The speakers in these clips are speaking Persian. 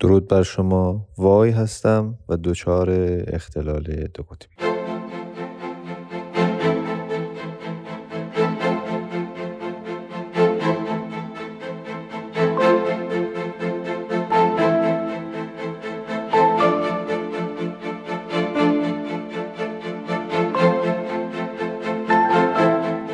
درود بر شما. وای هستم و دچار اختلال دو قطبی.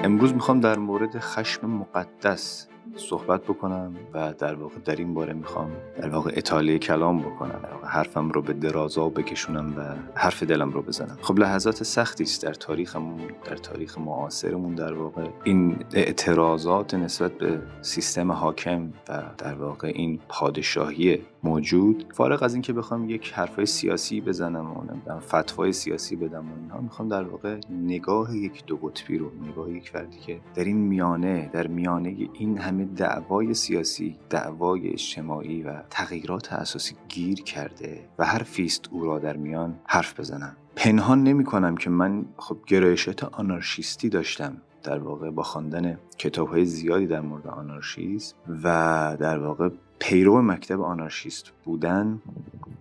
امروز می‌خوام در مورد خشم مقدس صحبت بکنم و در واقع در این باره می‌خوام در واقع اطاله کلام بکنم در واقع حرفم رو به درازا بکشونم و حرف دلم رو بزنم. خب لحظات سختی است در تاریخمون در تاریخ معاصرمون در واقع. این اعتراضات نسبت به سیستم حاکم و در واقع این پادشاهی موجود. فارغ از اینکه بخوام یک حرفای سیاسی بزنم و نمی‌دونم فتوای سیاسی بدم و اینها می‌خوام در واقع نگاه یک دو قطبی رو نگاه یک فردی که در این میانه در میانه این همه دعوای سیاسی دعوای اجتماعی و تغییرات اساسی گیر کرده و هر فیست او را در میان حرف بزنم. پنهان نمی کنم که من خب گرایشات آنارشیستی داشتم در واقع با خواندن کتاب های زیادی در مورد آنارشیسم و در واقع پیرو مکتب آنارشیست بودن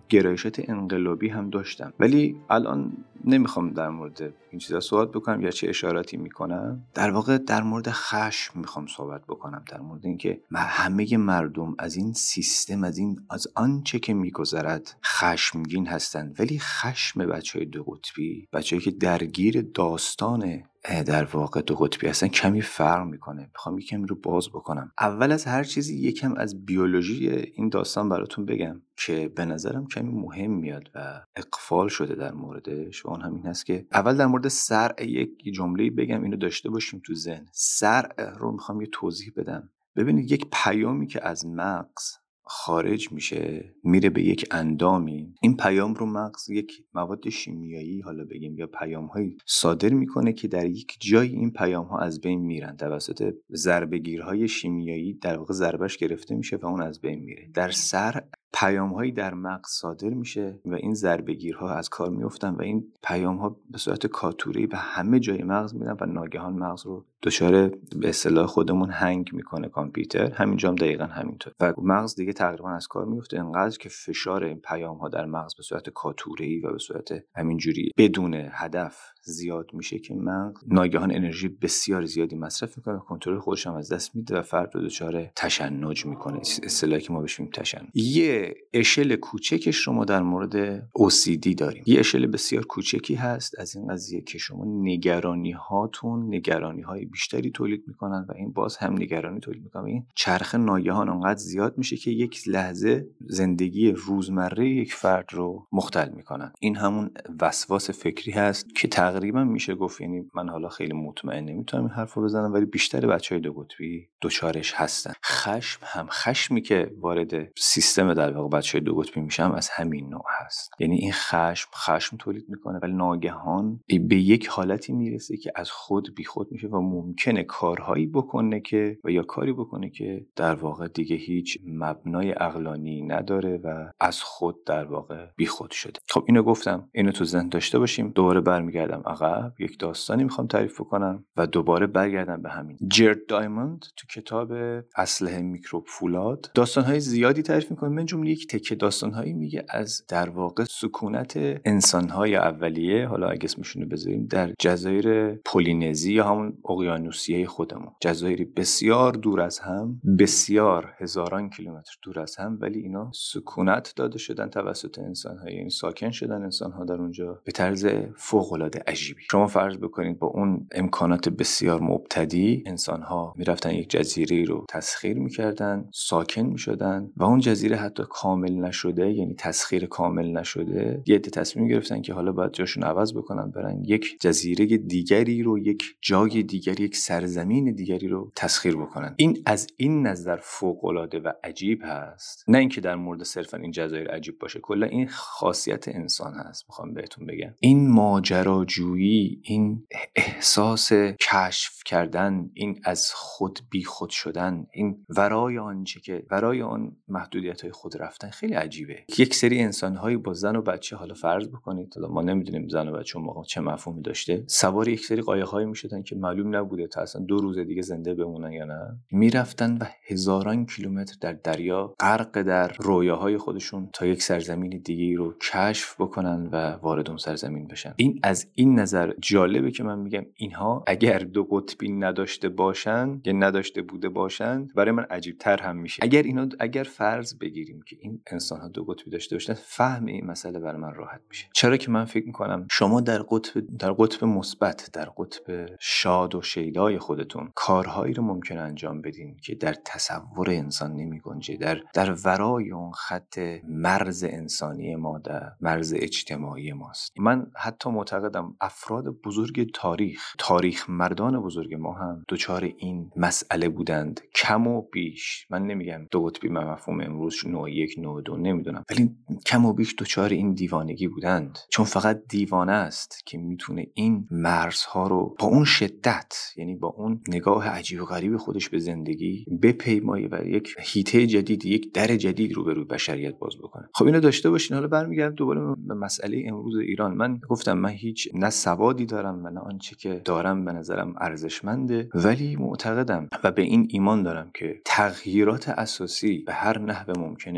گرایشات انقلابی هم داشتم ولی الان نمی‌خوام در مورد این چیزا صحبت بکنم یا چه اشاراتی می‌کنم. در واقع در مورد خشم می‌خوام صحبت بکنم. در مورد اینکه همه مردم از این سیستم از این از آنچه که میگذرد خشمگین هستند ولی خشم بچه های دو قطبی بچههایی که درگیر داستان در واقع دو قطبی هستن کمی فرق می‌کنه. می‌خوام یکم رو باز بکنم. اول از هر چیزی یکم از بیولوژی این داستان براتون بگم که به نظرم کمی مهم میاد و اقفال شده در موردش و اون هم این هست که اول در مورد سرع یک جمله بگم اینو داشته باشیم تو ذهن. سرع رو می‌خوام یه توضیح بدم. ببینید یک پیامی که از مغز خارج میشه میره به یک اندامی. این پیام رو مغز یک مواد شیمیایی حالا بگیم یا پیام هایی صادر می‌کنه که در یک جای این پیام ها از بین میرن. توسط ضربگیرهای شیمیایی در واقع ضربش گرفته میشه و اون از بین میره. در سر پیامهایی در مغز صادر میشه و این ضربگیرها از کار میفتن و این پیام ها به صورت کاتوری به همه جای مغز میرن و ناگهان مغز رو دچار به اصطلاح خودمون هنگ می‌کنه کامپیوتر. همینجا هم دقیقا همینطور. و مغز دیگه تقریبا از کار میفته انقدر که فشار این پیام ها در مغز به صورت کاتوری و به صورت همینجوری بدون هدف زیاد میشه که مغز ناگهان انرژی بسیار زیادی مصرف می‌کنه. کنترل خودش هم از دست میده و فرد رو دچار تشنج می‌کنه. اصطلاحی که ما بهش میگیم تشنج. یه اشل کوچکش رو در مورد OCD داریم. یه اشل بسیار کوچکی هست از این قضیه که شما نگرانی هاتون نگرانی های بیشتری تولید می‌کنن و این باز هم نگرانی تولید می‌کنن این چرخ ناگهان انقدر زیاد میشه که یک لحظه زندگی روزمره یک فرد رو مختل می‌کنن. این همون وسواس فکری هست که تقریبا میشه گفت یعنی من حالا خیلی مطمئن نمی‌تونم این حرفو بزنم ولی بیشتر بچه های دو قطبی دوچارش هستن. خشم هم خشمی که وارد سیستم در واقع بچه های دو قطبی میشم از همین نوع هست. یعنی این خشم خشم تولید می‌کنه ولی ناگهان به یک حالتی می‌رسه که از خود بیخود میشه و ممکنه کارهایی بکنه که و یا کاری بکنه که در واقع دیگه هیچ مبنای اقلانی نداره و از خود در واقع بیخود شده. خب اینو گفتم. اینو تو ذهن داشته باشیم. دوباره برمیگردم عقب. یک داستانی می‌خوام تعریف کنم و دوباره برگردم به همین. جرد دایموند تو کتاب اسلحه میکروب فولاد. داستانهای زیادی تعریف می‌کنه من جمله یک تکه داستانهایی میگه از در واقع سکونت انسانهای اولیه حالا اگه اسمشون بذاریم در جزایر پولینزی یا همون اقیانوسیه خودمون. جزایری بسیار دور از هم بسیار هزاران کیلومتر دور از هم ولی اینا سکونت داده شدن توسط انسانها یعنی ساکن شدن انسانها در اونجا به طرز فوق العاده عجیبی. شما فرض بکنید با اون امکانات بسیار مبتدی انسانها می‌رفتن یک جزیره رو تسخیر می‌کردن ساکن می‌شدن و اون جزیره حتی کامل نشده یعنی تسخیر کامل نشده یه عده تصمیم گرفتن که حالا باید جاشون عوض بکنن برن یک جزیره دیگری رو یک جای دیگری یک سرزمین دیگری رو تسخیر بکنن. این از این نظر فوق العاده و عجیب هست. نه اینکه در مورد صرفا این جزایر عجیب باشه کلا این خاصیت انسان هست می‌خوام بهتون بگم. این ماجراجویی این احساس کشف کردن این از خود بی خود شدن این ورای آنچه که ورای آن محدودیت های خود رفتن خیلی عجیبه. یک سری انسانهایی با زن و بچه حالا فرض بکنید حالا ما نمی‌دونیم زن و بچه موقع چه مفهومی داشته. سوار یک سری قایقهایی می‌شدن که معلوم نبوده تا اصلا دو روز دیگه زنده بمونن یا نه. می‌رفتن و هزاران کیلومتر در دریا غرق در رویاهای خودشون تا یک سرزمین دیگه رو کشف بکنن و وارد اون سرزمین بشن. این از این نظر جالبه که من میگم اینها اگر دو قطبی نداشته باشن یا نداشته بوده باشند برای من عجیب تر هم میشه. اگر اینا اگر فرض بگیریم که این انسان ها دو قطبی داشته باشن فهم این مسئله برای من راحت میشه. چرا که من فکر می‌کنم شما در قطب در قطب مثبت در قطب شاد و شیدای خودتون کارهایی رو ممکن انجام بدین که در تصور انسان نمی گنجه در در ورای اون خط مرز انسانی ما در مرز اجتماعی ماست. من حتی معتقدم افراد بزرگ تاریخ تاریخ مردان بزرگ ما هم دچار این مسئله بودند. کم و بیش من نمیگم دو قطبی مفهوم امروز نوع یک نوع دو نمی‌دونم. ولی کم و بیش دچار این دیوانگی بودند. چون فقط دیوانه است که می‌تونه این مرزها رو با اون شدت یعنی با اون نگاه عجیب و غریب خودش به زندگی بپیمایه و یک هیته جدید یک در جدید رو به روی بشریت باز بکنه. خب اینو داشته باشین. حالا برمیگردم دوباره به مسئله امروز ایران. من گفتم من هیچ نه سوادی دارم و نه آنچه که دارم به نظرم ارزشمنده ولی معتقدم و به این ایمان دارم که تغییرات اساسی به هر نحو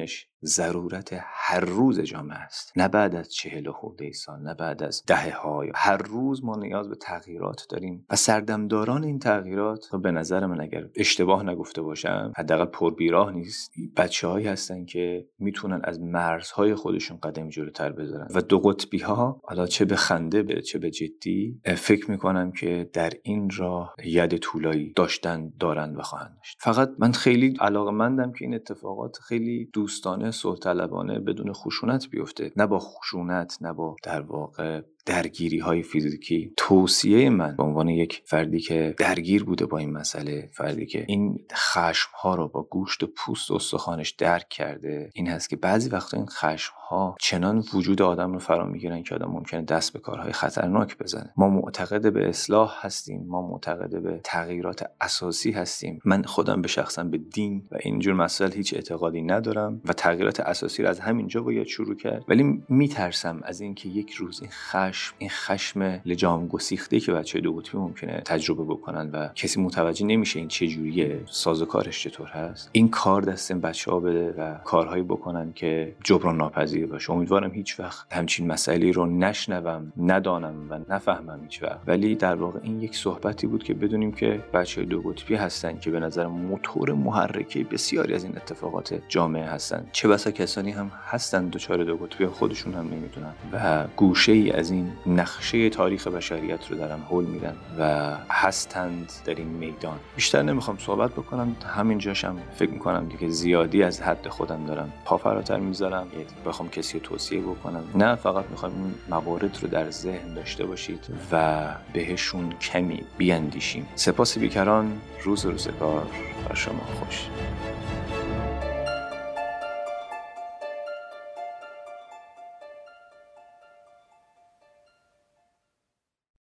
finish. ضرورت هر روز جامعه است. نه بعد از چهل خورده سال نه بعد از دهه های هر روز ما نیاز به تغییرات داریم و سردمداران این تغییرات خب به نظر من اگر اشتباه نگفته باشم حداقل پربیراه نیست. بچه هایی هستن که می‌تونن از مرزهای خودشون قدم جلوتر بذارن. و دو قطبی ها حالا چه به خنده به چه به جدی فکر می‌کنم که در این راه ید طولایی داشتن دارن و خواهند داشت. فقط من خیلی علاقه مندم که این اتفاقات خیلی دوستانه طلبانه بدون خشونت بیفته. نه با خشونت نه با در واقع درگیری های فیزیکی. توصیه من به عنوان یک فردی که درگیر بوده با این مسئله فردی که این خشم ها رو با گوشت و پوست و استخوانش درک کرده این هست که بعضی وقتا این خشم ها چنان وجود آدم رو فرا می‌گیرن که آدم ممکنه دست به کارهای خطرناک بزنه. ما معتقد به اصلاح هستیم ما معتقد به تغییرات اساسی هستیم. من خودم به شخصا به دین و اینجور مسائل هیچ اعتقادی ندارم و تغییرات اساسی رو از همینجا باید شروع کرد. ولی میترسم از اینکه یک روز این خشم این خشم لجام گسیخته که بچه دو قطبی ممکنه تجربه بکنن و کسی متوجه نمیشه این چه جوریه سازوکارش چطور هست. این کار دست این بچه بده و کارهایی بکنن که جبران ناپذیر باشه. امیدوارم هیچ وقت همچین مسئله رو نشنوم ندانم و نفهمم هیچ وقت. ولی در واقع این یک صحبتی بود که بدونیم که بچه دو قطبی هستن که به نظر موتور محرکه بسیاری از این اتفاقات جامعه هستن. چه بسا کسانی هم هستن دچار دو قطبی خودشون هم نمی‌دونن. و گوشه ای از این نقشه تاریخ بشریت رو دارن حل میدن و هستند در این میدان. بیشتر نمی‌خوام صحبت بکنم همینجاشم فکر می‌کنم دیگه زیادی از حد خودم دارم پا فراتر می‌ذارم. بخوام کسی رو توصیه بکنم. نه فقط می‌خوام این موارد رو در ذهن داشته باشید و بهشون کمی بیاندیشیم. سپاس بیکران روز روزگار بر شما خوش.